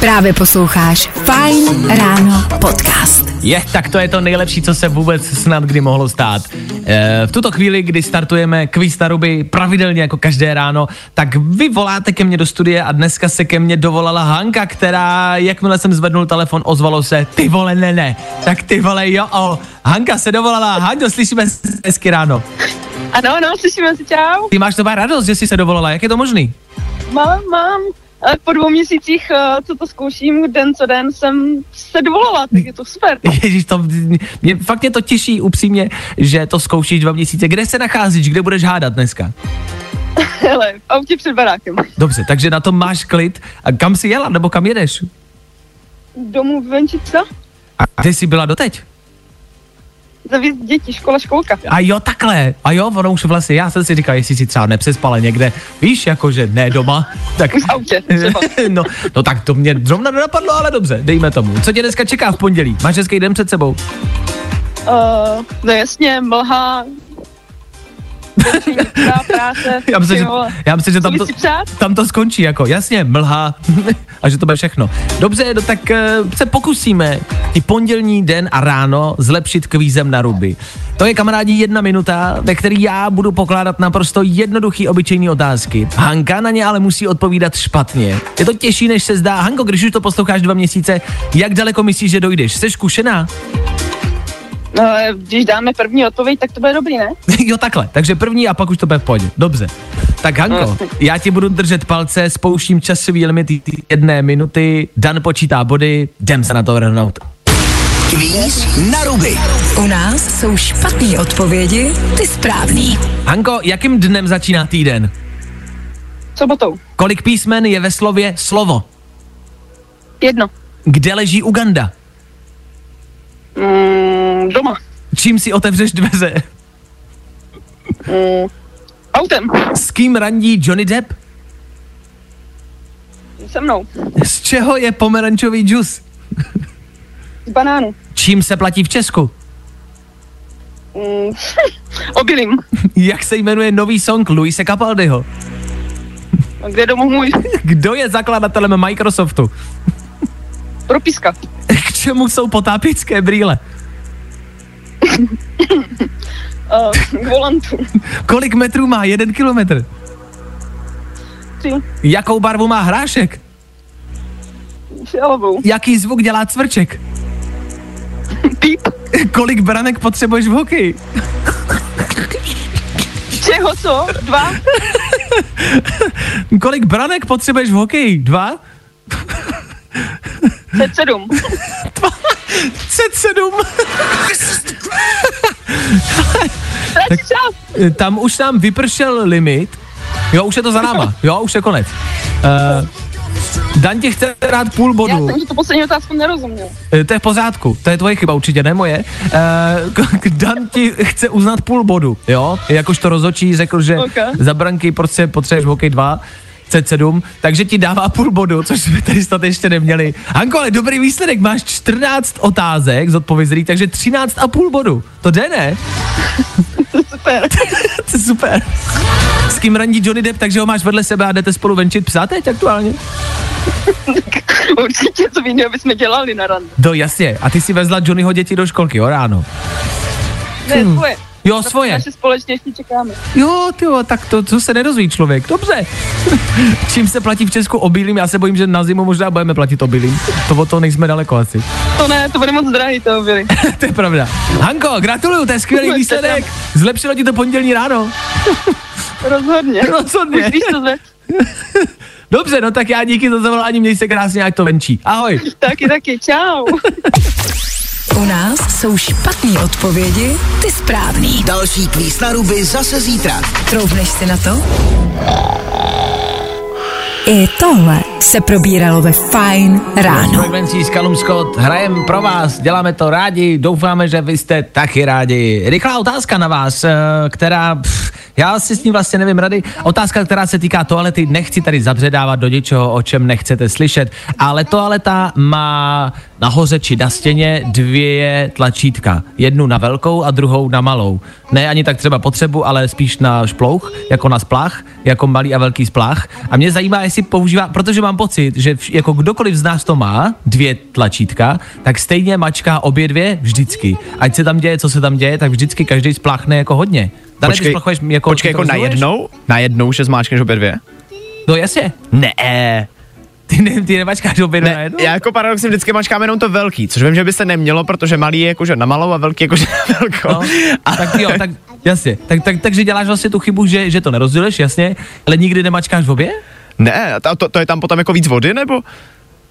Právě posloucháš Fajn ráno podcast. Je, tak to je to nejlepší, co se vůbec snad kdy mohlo stát. E, v tuto chvíli, kdy startujeme kvíz na ruby pravidelně jako každé ráno, tak vy voláte ke mně do studie a dneska se ke mně dovolala Hanka, která, jakmile jsem zvednul telefon, ozvalo se, ty vole, ne, ne, tak ty vole, jo, o. Hanka se dovolala, Hanko, slyšíme se hezky ráno. Ano, ano, slyšíme se, čau. Ty máš to radost, že jsi se dovolala, jak je to možný? Mám, mám. Ale po dvou měsících, eh, co to zkouším, den co den, jsem se dovolala, tak je to super. Ježíš, to, mě, fakt mě to těší upřímně, že to zkoušíš dva měsíce. Kde se nacházíš, kde budeš hádat dneska? Hele, v autě před barákem. Dobře, takže na tom máš klid. A kam jsi jela, nebo kam jedeš? Domů venčica, A ty jsi byla doteď? Zavíst děti, škola, školka. A jo, takhle. A jo, ono už vlastně, já jsem si říkal, jestli si třeba nepřespala někde, víš, jakože ne doma, tak... V autě, no, no, tak to mě zrovna nenapadlo, ale dobře, dejme tomu. Co tě dneska čeká v pondělí? Máš hezký den před sebou? Uh, no jasně, mlha, práce, Já myslím, že, já myslím, že tam to, tam to skončí, jako jasně, mlha a že to bude všechno. Dobře, no tak uh, se pokusíme i pondělní den a ráno zlepšit kvízem na ruby. To je kamarádi jedna minuta, ve který já budu pokládat naprosto jednoduchý obyčejný otázky. Hanka na ně ale musí odpovídat špatně. Je to těžší, než se zdá. Hanko, když už to posloucháš dva měsíce, jak daleko myslíš, že dojdeš? Jsi zkušená? No, když dáme první odpověď, tak to bude dobrý, ne? jo, takhle. Takže první a pak už to bude v pohodě. Dobře. Tak Hanko, já ti budu držet palce, spouštím časový limit jedné minuty, Dan počítá body, jdem se na to vrhnout. Kvíz na ruby. U nás jsou špatné odpovědi, ty správný. Hanko, jakým dnem začíná týden? Sobotou. Kolik písmen je ve slově slovo? Jedno. Kde leží Uganda? Mm, doma. Čím si otevřeš dveře? Mm, autem. S kým randí Johnny Depp? Se mnou. Z čeho je pomerančový džus? Z banánu. Čím se platí v Česku? Mm, obilím. Jak se jmenuje nový song Luise Capaldiho? Kde je domů můj? Kdo je zakladatelem Microsoftu? Propiska. K čemu jsou potápěčské brýle? Uh, k volantu. Kolik metrů má jeden kilometr? Tři. Jakou barvu má hrášek? fialovou. Jaký zvuk dělá cvrček? Píp. Kolik branek potřebuješ v hokeji? Čeho co? Dva? Kolik branek potřebuješ v hokeji? Dva? Před sedm. C7. tak. Tam už nám vypršel limit. Jo, už je to za náma. Jo, už je konec. Uh, Dan ti chce dát půl Já bodu. jsem ti to poslední otázku nerozuměl. Eh, To je v pořádku, to je tvoje chyba určitě, ne moje. Uh, Dan ti chce uznat půl bodu, jo? Jakož to rozočí řekl, že Ok. za branky prostě potřebuješ v hokej 2, C7, takže ti dává půl bodu, což jsme tady snad ještě neměli. Hanko, ale dobrý výsledek, máš 14 otázek zodpovězených, takže 13 a půl bodu. To jde, ne? Super. to je super. S kým randí Johnny Depp, takže ho máš vedle sebe a jdete spolu venčit psa teď aktuálně? Určitě, co jiného bychom dělali na rande. No jasně, a ty si vezla Johnnyho děti do školky, jo, ráno. Ne, Hmm. Jo, svoje. Naše společně ještě čekáme. Jo, ty tak to, to se nedozví člověk. Dobře. Čím se platí v Česku obilím? Já se bojím, že na zimu možná budeme platit obilím. To od toho nejsme daleko asi. To ne, to bude moc drahý, to byli. to je pravda. Hanko, gratuluju, to je skvělý výsledek. Zlepšilo ti to pondělní ráno. Rozhodně. Rozhodně. Už víš, co zve. Dobře, no tak já díky za zavolání, měj se krásně, ať to venčí. Ahoj. Taky, taky, čau. U nás jsou špatné odpovědi, ty správný. Další kvíz na ruby zase zítra. Troufneš si na to? I tohle se probíralo ve Fine ráno. Frekvencí s Callum Scott, hrajem pro vás, děláme to rádi, doufáme, že vy jste taky rádi. Rychlá otázka na vás, eh, která, pff, já si s ní vlastně nevím rady, otázka, která se týká toalety, nechci tady zabředávat do něčeho, o čem nechcete slyšet, ale toaleta má nahoře či na stěně dvě tlačítka. Jednu na velkou a druhou na malou. Ne ani tak třeba potřebu, ale spíš na šplouch, jako na splach, jako malý a velký splach. A mě zajímá, jestli používá, protože mám pocit, že vš- jako kdokoliv z nás to má, dvě tlačítka, tak stejně mačká obě dvě vždycky. Ať se tam děje, co se tam děje, tak vždycky každý spláchne jako hodně. Dane, splachuješ jako, počkej, jako najednou? Najednou, že zmáčkneš obě dvě? No jasně. Ne. Ty, ne, ty nemačkáš obě dvě najednou? Já jako paradoxně vždycky mačkám jenom to velký, což vím, že by se nemělo, protože malý je jakože na malou a velký jakože na velkou. No, tak jo, tak jasně. Tak, tak, takže děláš vlastně tu chybu, že, že to nerozděluješ, jasně, ale nikdy nemačkáš v obě? Ne, to, to, je tam potom jako víc vody, nebo?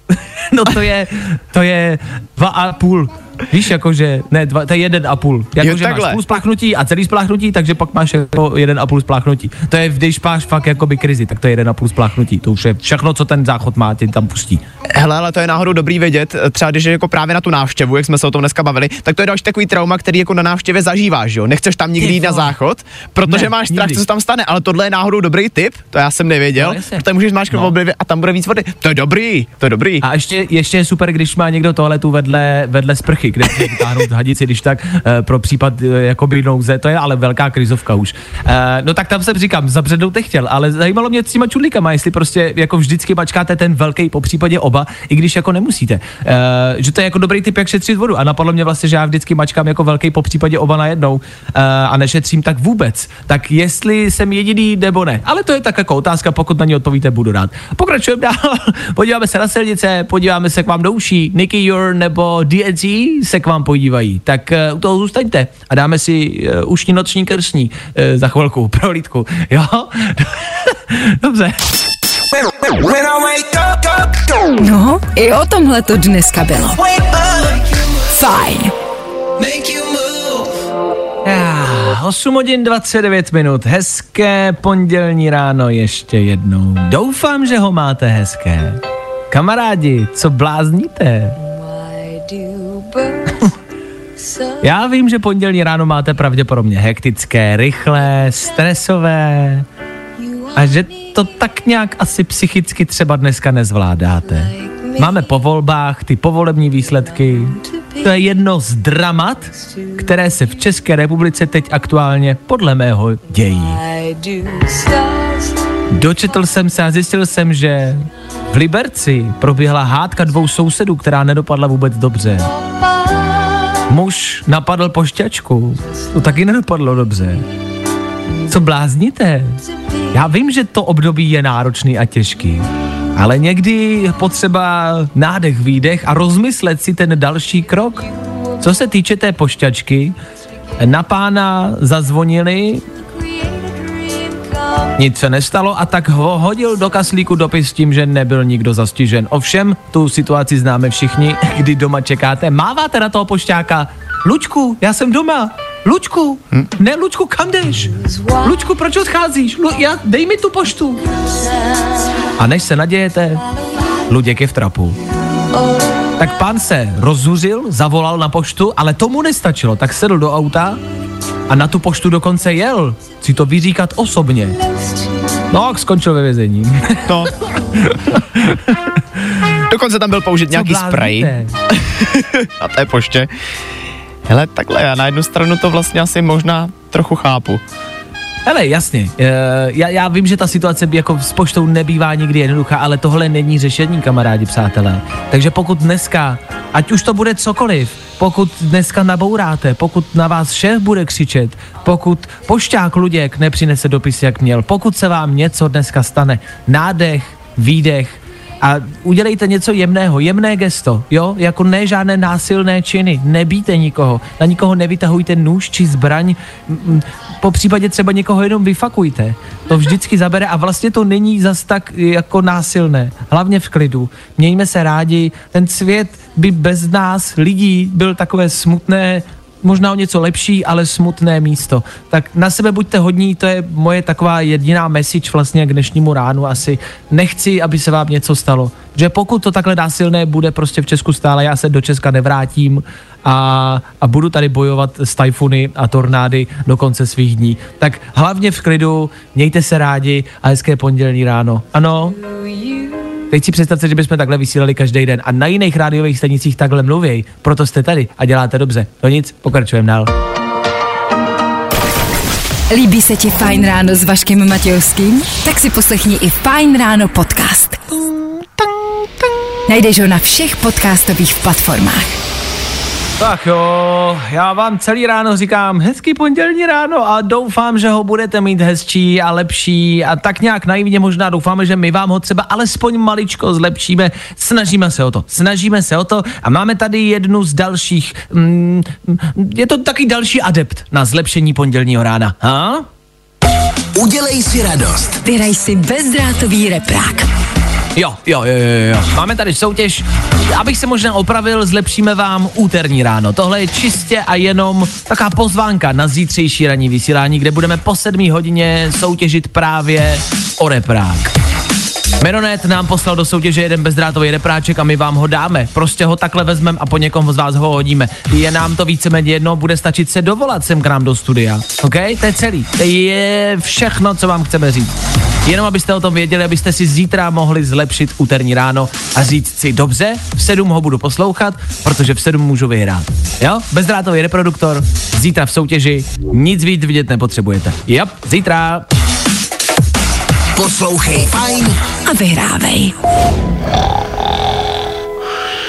No to je, to je dva a půl. Víš, jakože, ne, dva, to je jeden a půl. Jakože máš půl spláchnutí a celý spláchnutí, takže pak máš jako jeden a půl spláchnutí. To je, když máš fakt jakoby krizi, tak to je jeden a půl spláchnutí. To už je všechno, co ten záchod má, ti tam pustí. Hele, ale to je náhodou dobrý vědět, třeba když je jako právě na tu návštěvu, jak jsme se o tom dneska bavili, tak to je další takový trauma, který jako na návštěvě zažíváš, jo. Nechceš tam nikdy jít na záchod, protože Ne, máš strach, nikdy. co se tam stane, ale tohle je náhodou dobrý tip, to já jsem nevěděl, No, protože můžeš No. no. a tam bude víc vody. To je dobrý, to je dobrý. A ještě, ještě je super, když má někdo toaletu vedle, vedle sprchy, kde si vytáhnout hadici, když tak e, pro případ e, jakoby nouze, to je ale velká krizovka už. E, no tak tam jsem říkám, zabřednout nechtěl, ale zajímalo mě s těma čudlíkama, jestli prostě jako vždycky mačkáte ten velký, po případě oba, i když jako nemusíte. Že to je jako dobrý tip, jak šetřit vodu. A napadlo mě vlastně, že já vždycky mačkám jako velký, po případě oba najednou a nešetřím tak vůbec. Tak jestli jsem jediný nebo ne. Ale to je tak jako otázka, pokud na ní odpovíte, budu rád. Pokračujeme dál, podíváme se na silnice, podíváme se k vám do uší. Nicky Your nebo DNC se k vám podívají. Tak uh, u toho zůstaňte a dáme si uh, ušní noční krsní uh, za chvilku, pro lítku. Jo? Dobře. No, i o tomhle to dneska bylo. Fajn. Já, 8 hodin 29 minut, hezké pondělní ráno ještě jednou. Doufám, že ho máte hezké. Kamarádi, co blázníte? Já vím, že pondělní ráno máte pravděpodobně hektické, rychlé, stresové a že to tak nějak asi psychicky třeba dneska nezvládáte. Máme po volbách ty povolební výsledky. To je jedno z dramat, které se v České republice teď aktuálně podle mého dějí. Dočetl jsem se a zjistil jsem, že v Liberci proběhla hádka dvou sousedů, která nedopadla vůbec dobře. Muž napadl pošťačku, to taky nedopadlo dobře. Co blázníte? Já vím, že to období je náročný a těžký, Ale někdy potřeba nádech, výdech a rozmyslet si ten další krok. Co se týče té pošťačky, na pána zazvonili, nic se nestalo a tak ho hodil do kaslíku dopis s tím, že nebyl nikdo zastižen. Ovšem, tu situaci známe všichni, kdy doma čekáte, máváte na toho pošťáka. Lučku, já jsem doma. Lučku, hm? ne Lučku, kam jdeš? Lučku, proč odcházíš? Lu, já, dej mi tu poštu. A než se nadějete, Luděk je v trapu. Tak pán se rozzuřil, zavolal na poštu, ale tomu nestačilo, tak sedl do auta a na tu poštu dokonce jel. Si to vyříkat osobně. No, skončil ve vězení. No. Dokonce tam byl použit nějaký spray na té poště. Hele, takhle, já na jednu stranu to vlastně asi možná trochu chápu. Hele, jasně, e, já, já vím, že ta situace by jako s poštou nebývá nikdy jednoduchá, ale tohle není řešení, kamarádi, přátelé. Takže pokud dneska, ať už to bude cokoliv, pokud dneska nabouráte, pokud na vás šéf bude křičet, pokud pošťák Luděk nepřinese dopis, jak měl, pokud se vám něco dneska stane, nádech, výdech, a udělejte něco jemného, jemné gesto, jo, jako ne žádné násilné činy, nebíte nikoho, na nikoho nevytahujte nůž či zbraň, po případě třeba někoho jenom vyfakujte, to vždycky zabere a vlastně to není zas tak jako násilné, hlavně v klidu, mějme se rádi, ten svět by bez nás lidí byl takové smutné, možná o něco lepší, ale smutné místo. Tak na sebe buďte hodní, to je moje taková jediná message vlastně k dnešnímu ránu asi. Nechci, aby se vám něco stalo. Že pokud to takhle násilné bude prostě v Česku stále, já se do Česka nevrátím a, a budu tady bojovat s tajfuny a tornády do konce svých dní. Tak hlavně v klidu, mějte se rádi a hezké pondělní ráno. Ano, Teď si představte, že bychom takhle vysílali každý den a na jiných rádiových stanicích takhle mluvěj. Proto jste tady a děláte dobře. To nic, pokračujeme dál. Líbí se ti Fajn ráno s Vaškem Matějovským? Tak si poslechni i Fajn ráno podcast. Najdeš ho na všech podcastových platformách. Tak jo, já vám celý ráno říkám hezký pondělní ráno a doufám, že ho budete mít hezčí a lepší a tak nějak naivně možná doufáme, že my vám ho třeba alespoň maličko zlepšíme. Snažíme se o to, snažíme se o to a máme tady jednu z dalších, mm, je to taky další adept na zlepšení pondělního rána. Ha? Udělej si radost. Vyraj si bezdrátový reprák. Jo, jo, jo, jo, jo. Máme tady soutěž. Abych se možná opravil, zlepšíme vám úterní ráno. Tohle je čistě a jenom taková pozvánka na zítřejší ranní vysílání, kde budeme po sedmí hodině soutěžit právě o reprák. Meronet nám poslal do soutěže jeden bezdrátový repráček a my vám ho dáme. Prostě ho takhle vezmeme a po někom z vás ho hodíme. Je nám to víceméně jedno, bude stačit se dovolat sem k nám do studia. OK? To je celý. To je všechno, co vám chceme říct. Jenom abyste o tom věděli, abyste si zítra mohli zlepšit úterní ráno a říct si, dobře, v 7 ho budu poslouchat, protože v 7 můžu vyhrát. Jo? Bezdrátový reproduktor, zítra v soutěži, nic víc vidět nepotřebujete. Jop, zítra. Poslouchej Fajn A vyhrávej.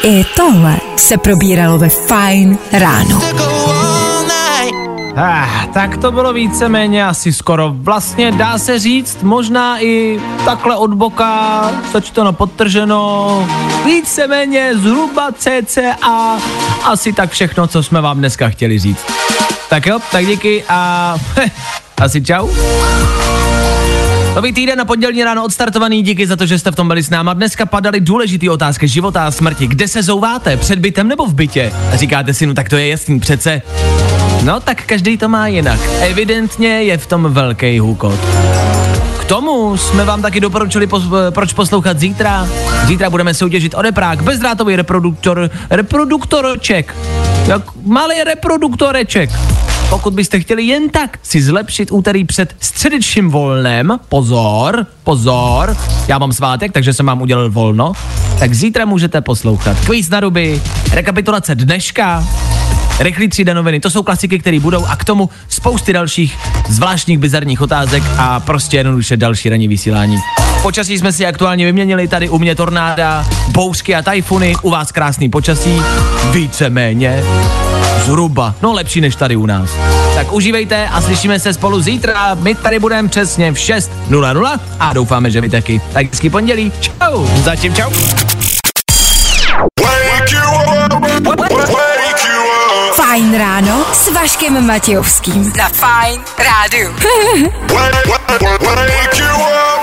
I tohle se probíralo ve Fajn ráno. Ah, tak to bylo víceméně asi skoro. Vlastně dá se říct, možná i takhle od boka, sečteno podtrženo, víceméně zhruba cca asi tak všechno, co jsme vám dneska chtěli říct. Tak jo, tak díky a heh, asi čau. Nový týden na pondělní ráno odstartovaný, díky za to, že jste v tom byli s náma. Dneska padaly důležité otázky života a smrti. Kde se zouváte? Před bytem nebo v bytě? A říkáte si, no tak to je jasný přece. No tak každý to má jinak. Evidentně je v tom velký hůkot. K tomu jsme vám taky doporučili, pos, proč poslouchat zítra. Zítra budeme soutěžit o reprák, bezdrátový reproduktor, reproduktorček. Jak malý reproduktoreček. Pokud byste chtěli jen tak si zlepšit úterý před středečním volnem, pozor, pozor, já mám svátek, takže jsem vám udělal volno, tak zítra můžete poslouchat kvíz na ruby, rekapitulace dneška, rychlý třída noviny, to jsou klasiky, které budou a k tomu spousty dalších zvláštních bizarních otázek a prostě jednoduše další ranní vysílání. Počasí jsme si aktuálně vyměnili, tady u mě tornáda, bouřky a tajfuny, u vás krásný počasí, víceméně. Zhruba. No lepší než tady u nás. Tak užívejte a slyšíme se spolu zítra. My tady budeme přesně v 6.00 a doufáme, že vy taky. Tak hezký pondělí. Čau. Zatím čau. Fajn ráno s Vaškem Matějovským. Na Fajn rádu.